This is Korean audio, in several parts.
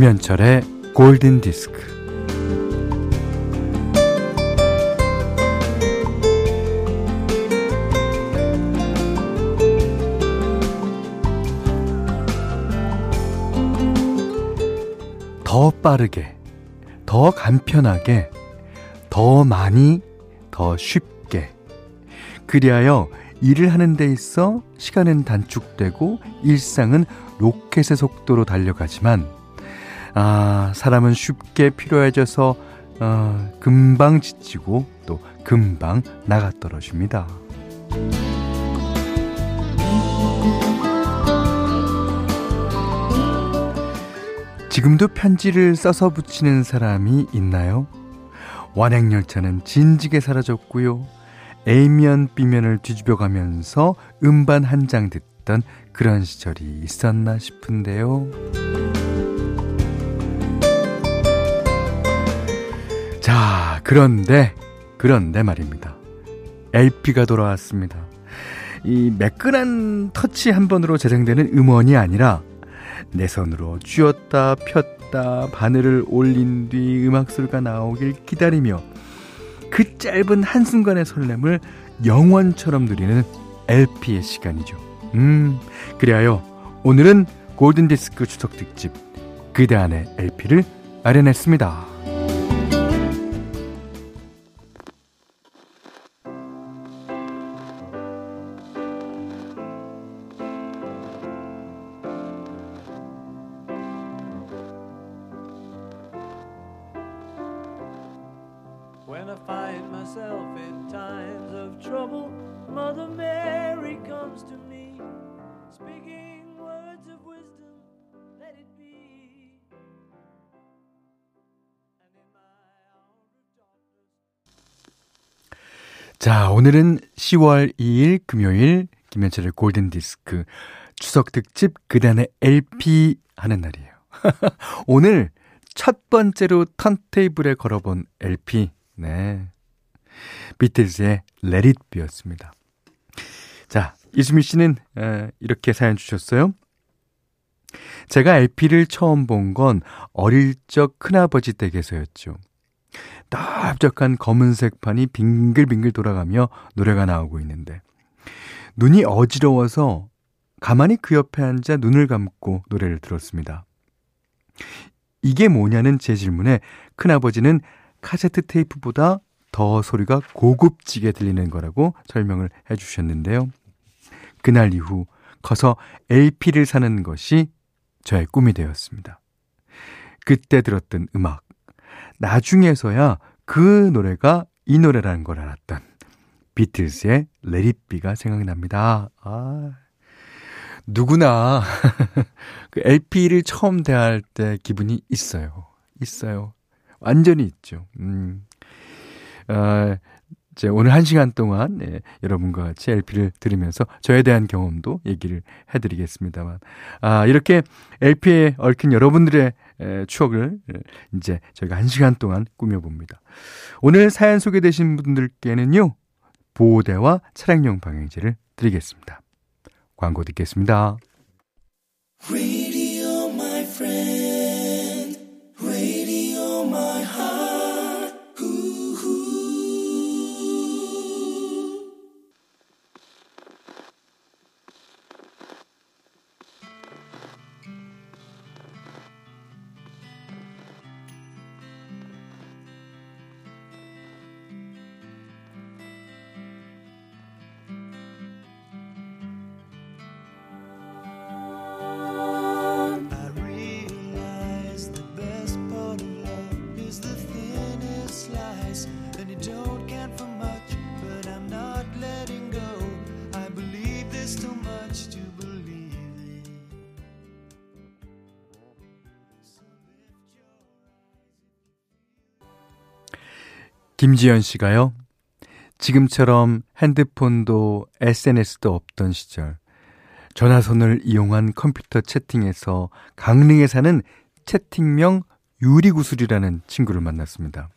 김현철의 골든 디스크. 더 빠르게, 더 간편하게, 더 많이, 더 쉽게. 그리하여 일을 하는 데 있어 시간은 단축되고 일상은 로켓의 속도로 달려가지만 아, 사람은 쉽게 필요해져서 어, 금방 지치고 또 금방 나가 떨어집니다. 지금도 편지를 써서 붙이는 사람이 있나요? 완행열차는 진지게 사라졌고요. A면 B면을 뒤집어 가면서 음반 한 장 듣던 그런 시절이 있었나 싶은데요. 자, 그런데, 그런데 말입니다. LP가 돌아왔습니다. 이 매끈한 터치 한 번으로 재생되는 음원이 아니라 내 손으로 쥐었다 폈다 바늘을 올린 뒤 음악 소리가 나오길 기다리며 그 짧은 한순간의 설렘을 영원처럼 누리는 LP의 시간이죠. 음, 그리하여 오늘은 골든디스크 추석 특집 그대 안의 LP를 마련했습니다. When I find myself in times of trouble, Mother Mary comes to me, speaking words of wisdom, let it be. 자, 오늘은 10월 2일 금요일 김현철의 골든 디스크 추석 특집 그단의 LP 하는 날이에요. 오늘 첫 번째로 턴테이블에 걸어본 LP 네. 비틀즈의 Let It Be였습니다. 자, 이수미 씨는 에, 이렇게 사연 주셨어요. 제가 LP를 처음 본 건 어릴 적 큰아버지 댁에서였죠. 넓적한 검은색 판이 빙글빙글 돌아가며 노래가 나오고 있는데 눈이 어지러워서 가만히 그 옆에 앉아 눈을 감고 노래를 들었습니다. 이게 뭐냐는 제 질문에 큰아버지는 카세트 테이프보다 더 소리가 고급지게 들리는 거라고 설명을 해 주셨는데요. 그날 이후 커서 LP를 사는 것이 저의 꿈이 되었습니다. 그때 들었던 음악, 나중에서야 그 노래가 이 노래라는 걸 알았던 It Be가 생각납니다. 아, 누구나 그 LP를 처음 대할 때 기분이 있어요. 있어요. 완전히 있죠. 음. 어, 이제 오늘 한 시간 동안 네, 여러분과 같이 LP를 들으면서 저에 대한 경험도 얘기를 해드리겠습니다만 아 이렇게 LP에 얽힌 여러분들의 에, 추억을 이제 저희가 한 시간 동안 꾸며봅니다. 오늘 사연 소개되신 분들께는요 보호대와 차량용 방향제를 드리겠습니다. 광고 듣겠습니다. 김지연 씨가요. 지금처럼 핸드폰도 SNS도 없던 시절 전화선을 이용한 컴퓨터 채팅에서 강릉에 사는 채팅명 유리구슬이라는 친구를 만났습니다.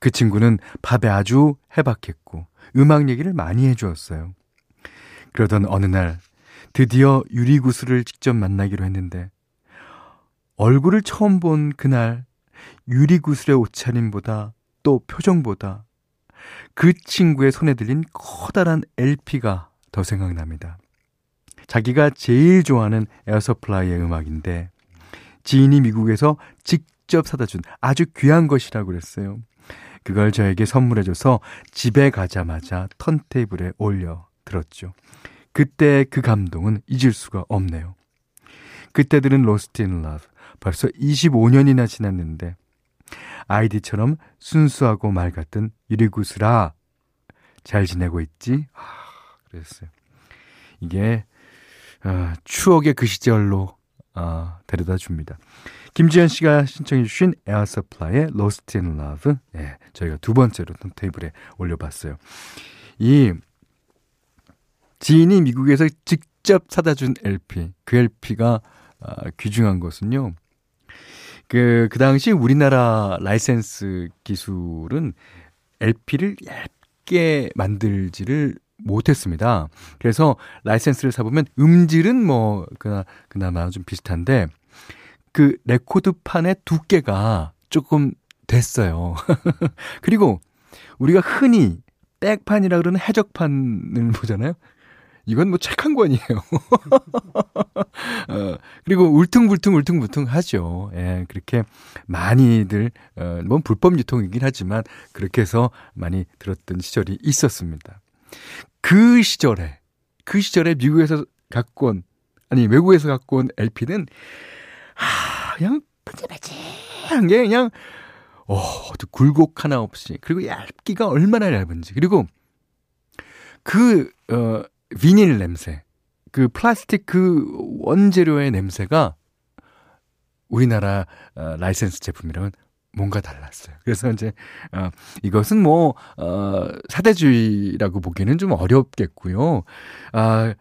그 친구는 밥에 아주 해박했고 음악 얘기를 많이 해주었어요. 그러던 어느 날 드디어 유리구슬을 직접 만나기로 했는데 얼굴을 처음 본 그날 유리구슬의 옷차림보다 또 표정보다 그 친구의 손에 들린 커다란 LP가 더 생각납니다. 자기가 제일 좋아하는 에어서플라이의 음악인데 지인이 미국에서 직접 사다 준 아주 귀한 것이라고 그랬어요. 그걸 저에게 선물해줘서 집에 가자마자 턴테이블에 올려 들었죠. 그때 그 감동은 잊을 수가 없네요. 그때 들은 Lost in Love 벌써 25년이나 지났는데 아이디처럼 순수하고 맑았던 유리구슬아 잘 지내고 있지? 아, 그랬어요. 이게 아, 추억의 그 시절로 아, 데려다 줍니다. 김지현 씨가 신청해 주신 에어서플라이의 Lost in Love 예, 저희가 두 번째로 테이블에 올려봤어요. 이 지인이 미국에서 직접 사다 준 LP 그 LP가 아, 귀중한 것은요. 그, 그 당시 우리나라 라이센스 기술은 LP를 얇게 만들지를 못했습니다. 그래서 라이센스를 사보면 음질은 뭐, 그나, 그나마 좀 비슷한데, 그 레코드판의 두께가 조금 됐어요. 그리고 우리가 흔히 백판이라 그러는 해적판을 보잖아요. 이건 뭐 책 한 권이에요. 어, 그리고 울퉁불퉁 울퉁불퉁 하죠. 예, 그렇게 많이들, 어, 뭐 불법 유통이긴 하지만 그렇게 해서 많이 들었던 시절이 있었습니다. 그 시절에, 그 시절에 미국에서 갖고 온, 아니, 외국에서 갖고 온 LP는, 하, 그냥 반질반질한 게 그냥, 어, 굴곡 하나 없이, 그리고 얇기가 얼마나 얇은지, 그리고 그, 어, 비닐 냄새, 그 플라스틱 그 원재료의 냄새가 우리나라 어, 라이센스 제품이랑은 뭔가 달랐어요. 그래서 이제 어, 이것은 뭐 어, 사대주의라고 보기에는 좀 어렵겠고요. 아,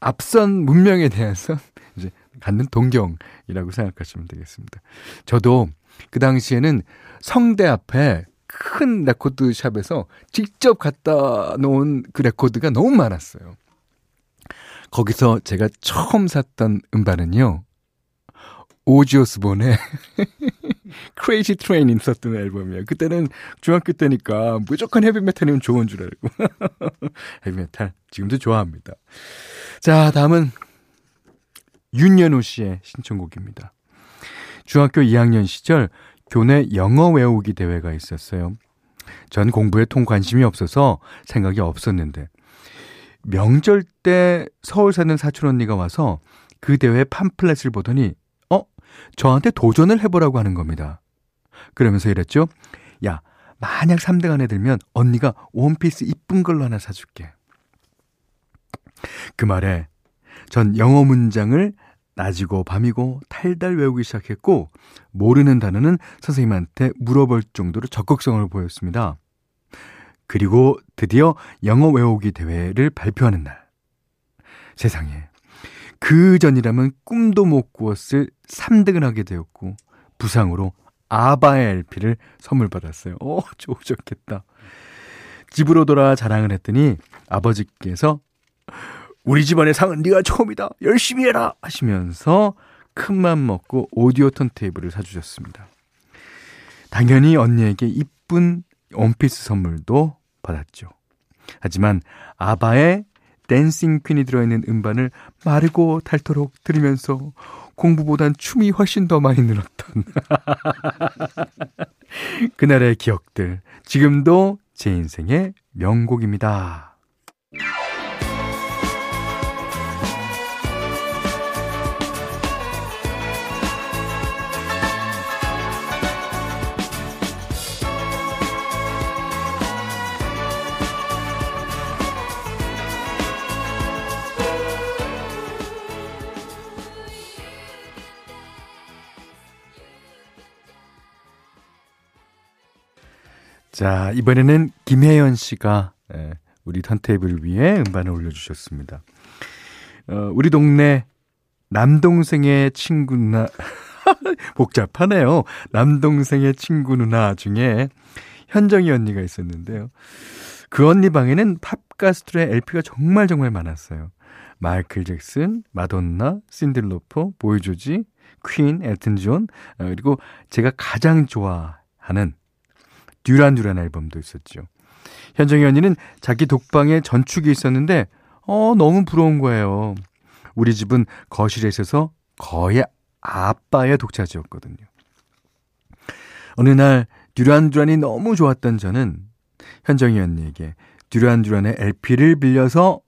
앞선 문명에 대해서 이제 갖는 동경이라고 생각하시면 되겠습니다. 저도 그 당시에는 성대 앞에 큰 레코드 샵에서 직접 갖다 놓은 그 레코드가 너무 많았어요. 거기서 제가 처음 샀던 음반은요. 오지 오스본의 Crazy Train 있었던 앨범이에요. 그때는 중학교 때니까 무조건 헤비메탈이면 좋은 줄 알고. 헤비메탈 지금도 좋아합니다. 자, 다음은 윤연호 씨의 신청곡입니다. 중학교 2학년 시절 교내 영어 외우기 대회가 있었어요. 전 공부에 통 관심이 없어서 생각이 없었는데 명절 때 서울 사는 사촌 언니가 와서 그 대회 팜플렛을 보더니 어 저한테 도전을 해보라고 하는 겁니다. 그러면서 이랬죠. 야 만약 3등 안에 들면 언니가 원피스 이쁜 걸로 하나 사줄게. 그 말에 전 영어 문장을 낮이고 밤이고 탈달 외우기 시작했고 모르는 단어는 선생님한테 물어볼 정도로 적극성을 보였습니다. 그리고 드디어 영어 외우기 대회를 발표하는 날. 세상에. 그 전이라면 꿈도 못 꾸었을 3등을 하게 되었고 부상으로 아바의 LP를 선물 받았어요. 오, 좋겠다. 집으로 돌아 자랑을 했더니 아버지께서 우리 집안의 상은 네가 처음이다. 열심히 해라 하시면서 큰 맘 먹고 오디오 턴테이블을 사주셨습니다. 당연히 언니에게 이쁜 원피스 선물도 받았죠. 하지만 아바의 댄싱 퀸이 들어있는 음반을 마르고 닳도록 들으면서 공부보단 춤이 훨씬 더 많이 늘었던 그날의 기억들 지금도 제 인생의 명곡입니다. 자, 이번에는 김혜연 씨가 예, 우리 턴테이블 위에 음반을 올려주셨습니다. 어, 우리 동네 남동생의 친구 누나, 복잡하네요. 남동생의 친구 누나 중에 현정이 언니가 있었는데요. 그 언니 방에는 팝 가수들의 LP가 정말 정말 많았어요. 마이클 잭슨, 마돈나, 신디 로퍼, 보이조지, 퀸, 엘튼 존, 어, 그리고 제가 가장 좋아하는 듀란 듀란 앨범도 있었죠. 현정이 언니는 자기 독방에 전축이 있었는데, 어, 너무 부러운 거예요. 우리 집은 거실에 있어서 거의 아빠의 독차지였거든요. 어느 날 듀란 듀란이 너무 좋았던 저는 현정이 언니에게 듀란 듀란의 LP를 빌려서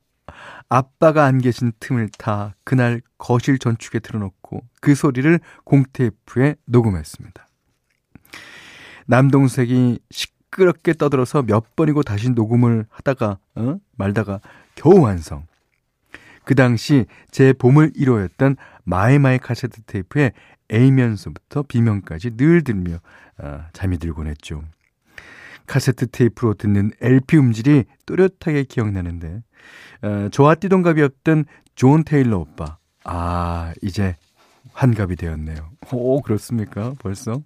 아빠가 안 계신 틈을 타 그날 거실 전축에 틀어놓고 그 소리를 공테이프에 녹음했습니다. 남동생이 시끄럽게 떠들어서 몇 번이고 다시 녹음을 하다가 어? 말다가 겨우 완성. 그 당시 제 보물 1호였던 마이마이 카세트 테이프에 A면서부터 B면까지 늘 들며 어, 잠이 들곤 했죠. 카세트 테이프로 듣는 LP 음질이 또렷하게 기억나는데 어, 저와 띠동갑이었던 존 테일러 오빠 아 이제 환갑이 되었네요. 오 그렇습니까 벌써?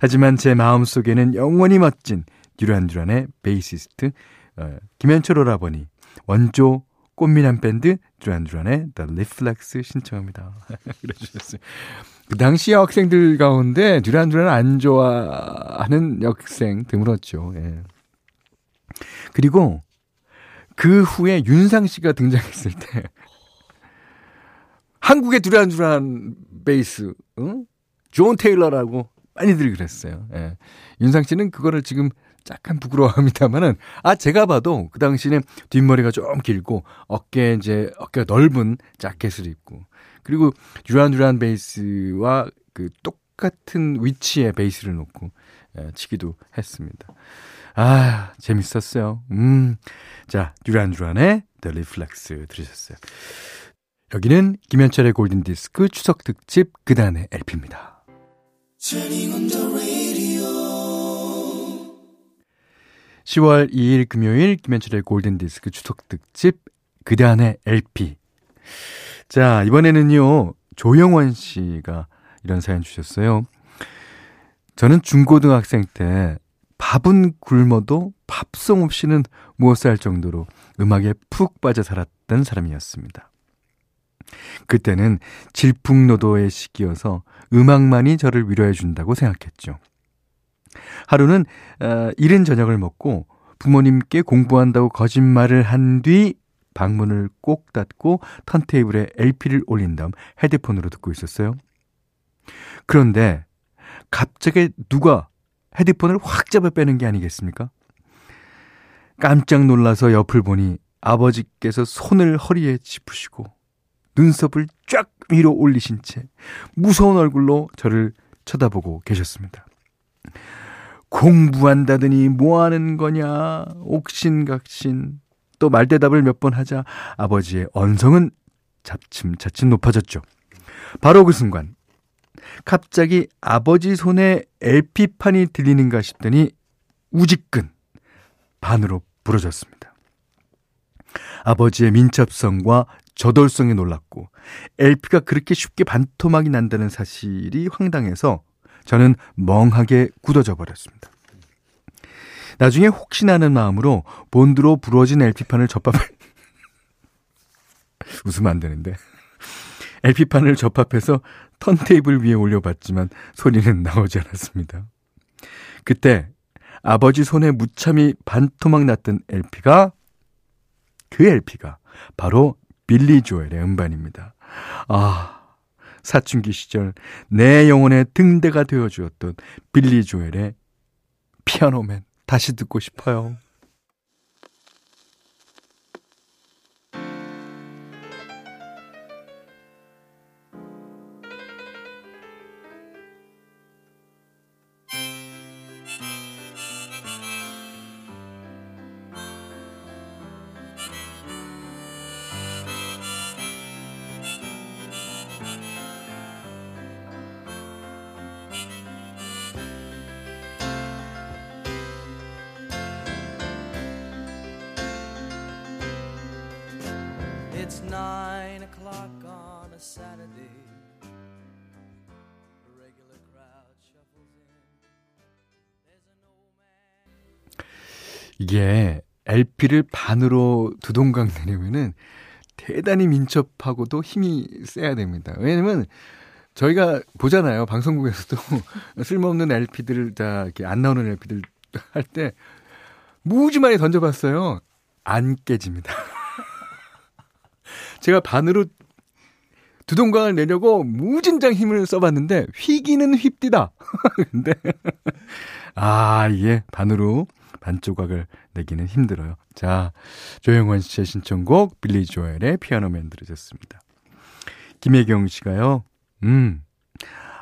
하지만 제 마음 속에는 영원히 멋진 듀란듀란의 베이시스트 어, 김현철 오라버니 원조 꽃미남 밴드 듀란듀란의 The Reflex 신청합니다. 그래주셨어요. 그 당시 학생들 가운데 듀란듀란 안 좋아하는 여학생 드물었죠. 예. 그리고 그 후에 윤상 씨가 등장했을 때 한국의 듀란듀란 베이스, 응? 존 테일러라고 많이들 그랬어요. 예. 윤상 씨는 그거를 지금 약간 부끄러워합니다만은 아 제가 봐도 그 당시는 뒷머리가 좀 길고 어깨 이제 어깨가 넓은 자켓을 입고 그리고 듀란 듀란 베이스와 그 똑같은 위치에 베이스를 놓고 예, 치기도 했습니다. 아 재밌었어요. 음, 자 듀란 듀란의 The Reflex 들으셨어요. 여기는 김현철의 골든 디스크 추석 특집 그단의 LP입니다. 10월 2일 금요일 김현철의 골든 디스크 추석 특집 그단의 LP. 자, 이번에는요, 조영원 씨가 이런 사연 주셨어요. 저는 중고등학생 때 밥은 굶어도 팝송 없이는 못살 정도로 음악에 푹 빠져 살았던 사람이었습니다. 그때는 질풍노도의 시기여서 음악만이 저를 위로해 준다고 생각했죠. 하루는 어, 이른 저녁을 먹고 부모님께 공부한다고 거짓말을 한 뒤 방문을 꼭 닫고 턴테이블에 LP를 올린 다음 헤드폰으로 듣고 있었어요. 그런데 갑자기 누가 헤드폰을 확 잡아 빼는 게 아니겠습니까? 깜짝 놀라서 옆을 보니 아버지께서 손을 허리에 짚으시고 눈썹을 쫙 위로 올리신 채 무서운 얼굴로 저를 쳐다보고 계셨습니다. 공부한다더니 뭐 하는 거냐, 옥신각신. 또 말대답을 몇 번 하자 아버지의 언성은 차츰차츰 높아졌죠. 바로 그 순간, 갑자기 아버지 손에 LP판이 들리는가 싶더니 우직근 반으로 부러졌습니다. 아버지의 민첩성과 저돌성에 놀랐고 LP가 그렇게 쉽게 반토막이 난다는 사실이 황당해서 저는 멍하게 굳어져 버렸습니다. 나중에 혹시나 하는 마음으로 본드로 부러진 LP판을 접합 웃으면 안 되는데 LP판을 접합해서 턴테이블 위에 올려봤지만 소리는 나오지 않았습니다. 그때 아버지 손에 무참히 반토막 났던 LP가 그 LP가 바로 빌리 조엘의 음반입니다. 아, 사춘기 시절 내 영혼의 등대가 되어 주었던 빌리 조엘의 피아노맨 다시 듣고 싶어요. A Saturday. The regular crowd shuffles in. There's an old man. 이게 LP를 반으로 두 동강 내려면은 대단히 민첩하고도 힘이 세야 됩니다. 왜냐면 저희가 보잖아요. 방송국에서도 쓸모없는 LP들을 다 이렇게 안 나오는 LP들 할 때 무지 많이 던져봤어요. 안 깨집니다. 제가 반으로 두동강을 내려고 무진장 힘을 써봤는데 휘기는 휩디다. 근데 아 이게 반으로 반 조각을 내기는 힘들어요. 자 조영원 씨의 신청곡 빌리 조엘의 피아노맨 들으셨습니다. 김혜경 씨가요. 음.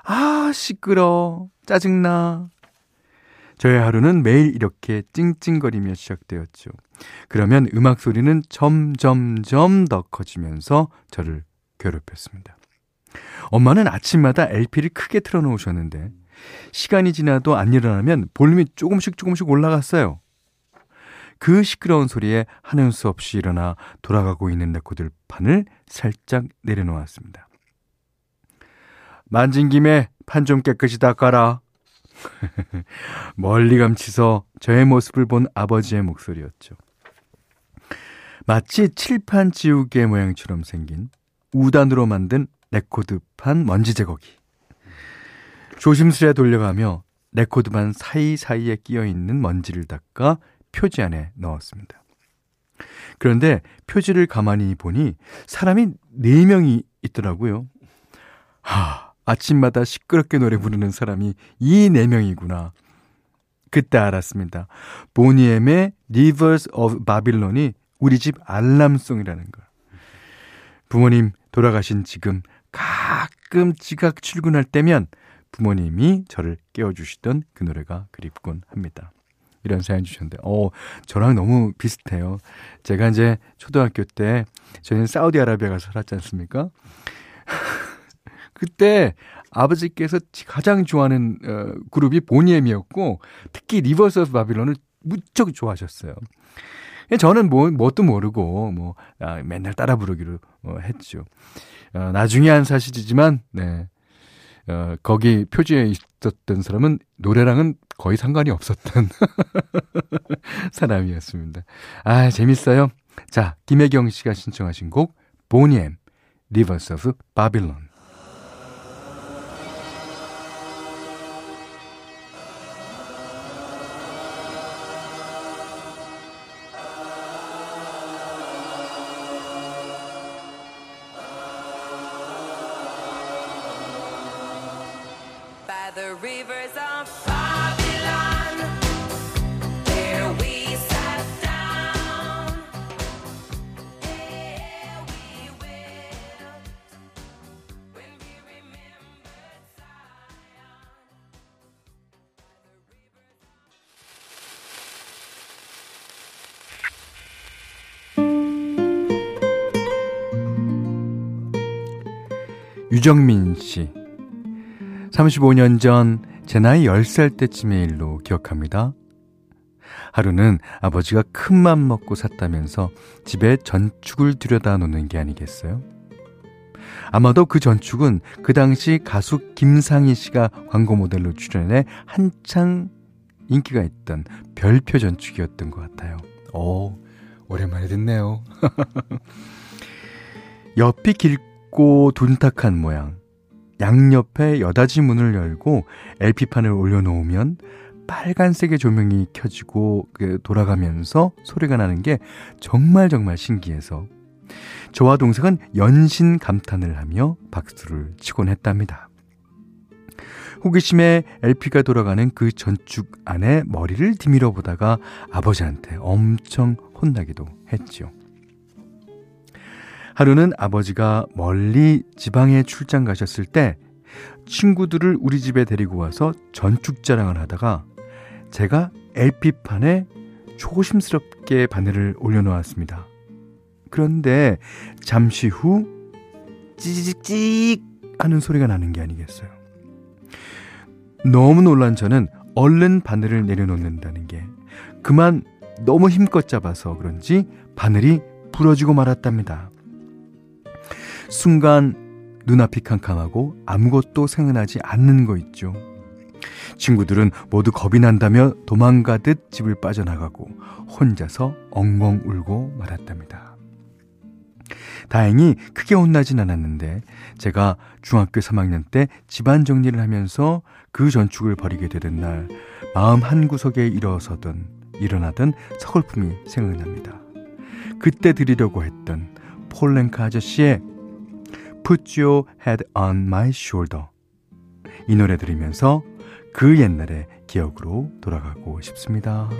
아, 시끄러. 짜증나. 저의 하루는 매일 이렇게 찡찡거리며 시작되었죠. 그러면 음악 소리는 점점점 더 커지면서 저를 괴롭혔습니다. 엄마는 아침마다 LP를 크게 틀어놓으셨는데 시간이 지나도 안 일어나면 볼륨이 조금씩 조금씩 올라갔어요. 그 시끄러운 소리에 하는 수 없이 일어나 돌아가고 있는 레코드판을 살짝 내려놓았습니다. 만진 김에 판 좀 깨끗이 닦아라. 멀리 감치서 저의 모습을 본 아버지의 목소리였죠. 마치 칠판 지우개 모양처럼 생긴 우단으로 만든 레코드판 먼지 제거기. 조심스레 돌려가며 레코드판 사이사이에 끼어 있는 먼지를 닦아 표지 안에 넣었습니다. 그런데 표지를 가만히 보니 사람이 4명이 있더라고요. 하, 아침마다 시끄럽게 노래 부르는 사람이 이 4명이구나. 그때 알았습니다. 보니엠의 Rivers of Babylon이 우리 집 알람송이라는 걸. 부모님 돌아가신 지금 가끔 지각 출근할 때면 부모님이 저를 깨워주시던 그 노래가 그립곤 합니다. 이런 사연 주셨는데, 어, 저랑 너무 비슷해요. 제가 이제 초등학교 때, 저희는 사우디아라비아 가서 살았지 않습니까? 그때 아버지께서 가장 좋아하는 어, 그룹이 보니엠이었고, 특히 Rivers of Babylon을 무척 좋아하셨어요. 저는 뭐, 뭣도 모르고, 뭐, 아, 맨날 따라 부르기로 어, 했죠. 어, 나중에 한 사실이지만, 네. 어, 거기 표지에 있었던 사람은 노래랑은 거의 상관이 없었던 사람이었습니다. 아, 재밌어요. 자, 김혜경 씨가 신청하신 곡, 보니엠, 리버스 오브 바빌론. 유정민 씨. 35년 전 제 나이 10살 때쯤의 일로 기억합니다. 하루는 아버지가 큰 맘 먹고 샀다면서 집에 전축을 들여다 놓는 게 아니겠어요? 아마도 그 전축은 그 당시 가수 김상희 씨가 광고 모델로 출연해 한창 인기가 있던 별표 전축이었던 것 같아요. 오, 오랜만에 듣네요. 옆이 길 좁고 둔탁한 모양. 양옆에 여닫이 문을 열고 LP판을 올려놓으면 빨간색의 조명이 켜지고 그 돌아가면서 소리가 나는 게 정말 정말 신기해서 저와 동생은 연신 감탄을 하며 박수를 치곤 했답니다. 호기심에 LP가 돌아가는 그 전축 안에 머리를 디밀어 보다가 아버지한테 엄청 혼나기도 했죠. 하루는 아버지가 멀리 지방에 출장 가셨을 때 친구들을 우리 집에 데리고 와서 전축 자랑을 하다가 제가 LP판에 조심스럽게 바늘을 올려놓았습니다. 그런데 잠시 후 찌직찌직 하는 소리가 나는 게 아니겠어요. 너무 놀란 저는 얼른 바늘을 내려놓는다는 게 그만 너무 힘껏 잡아서 그런지 바늘이 부러지고 말았답니다. 순간 눈앞이 캄캄하고 아무것도 생각나지 않는 거 있죠. 친구들은 모두 겁이 난다며 도망가듯 집을 빠져나가고 혼자서 엉엉 울고 말았답니다. 다행히 크게 혼나진 않았는데 제가 중학교 3학년 때 집안 정리를 하면서 그 전축을 버리게 되던 날 마음 한구석에 일어서던 일어나던 서글픔이 생각납니다. 그때 드리려고 했던 폴랭카 아저씨의 Put Your Head on My Shoulder 이 노래 들으면서 그 옛날의 기억으로 돌아가고 싶습니다.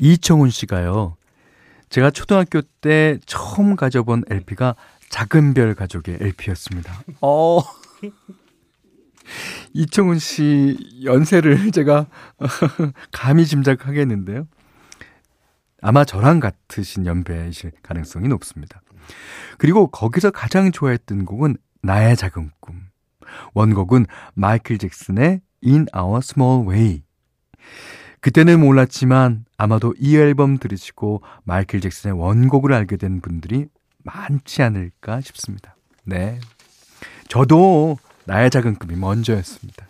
이청훈 씨가요. 제가 초등학교 때 처음 가져본 LP가 작은 별 가족의 LP였습니다. 어. 이청훈 씨 연세를 제가 감히 짐작하겠는데요. 아마 저랑 같으신 연배이실 가능성이 높습니다. 그리고 거기서 가장 좋아했던 곡은 나의 작은 꿈. 원곡은 마이클 잭슨의 In Our Small Way. 그때는 몰랐지만 아마도 이 앨범 들으시고 마이클 잭슨의 원곡을 알게 된 분들이 많지 않을까 싶습니다. 네. 저도 나의 작은 꿈이 먼저였습니다.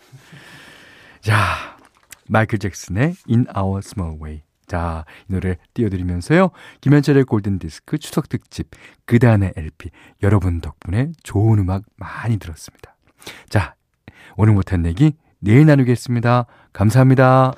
자, 마이클 잭슨의 In Our Small Way. 자, 이 노래 띄워드리면서요. 김현철의 골든디스크 추석 특집 그단의 LP 여러분 덕분에 좋은 음악 많이 들었습니다. 자, 오늘 못한 얘기 내일 나누겠습니다. 감사합니다.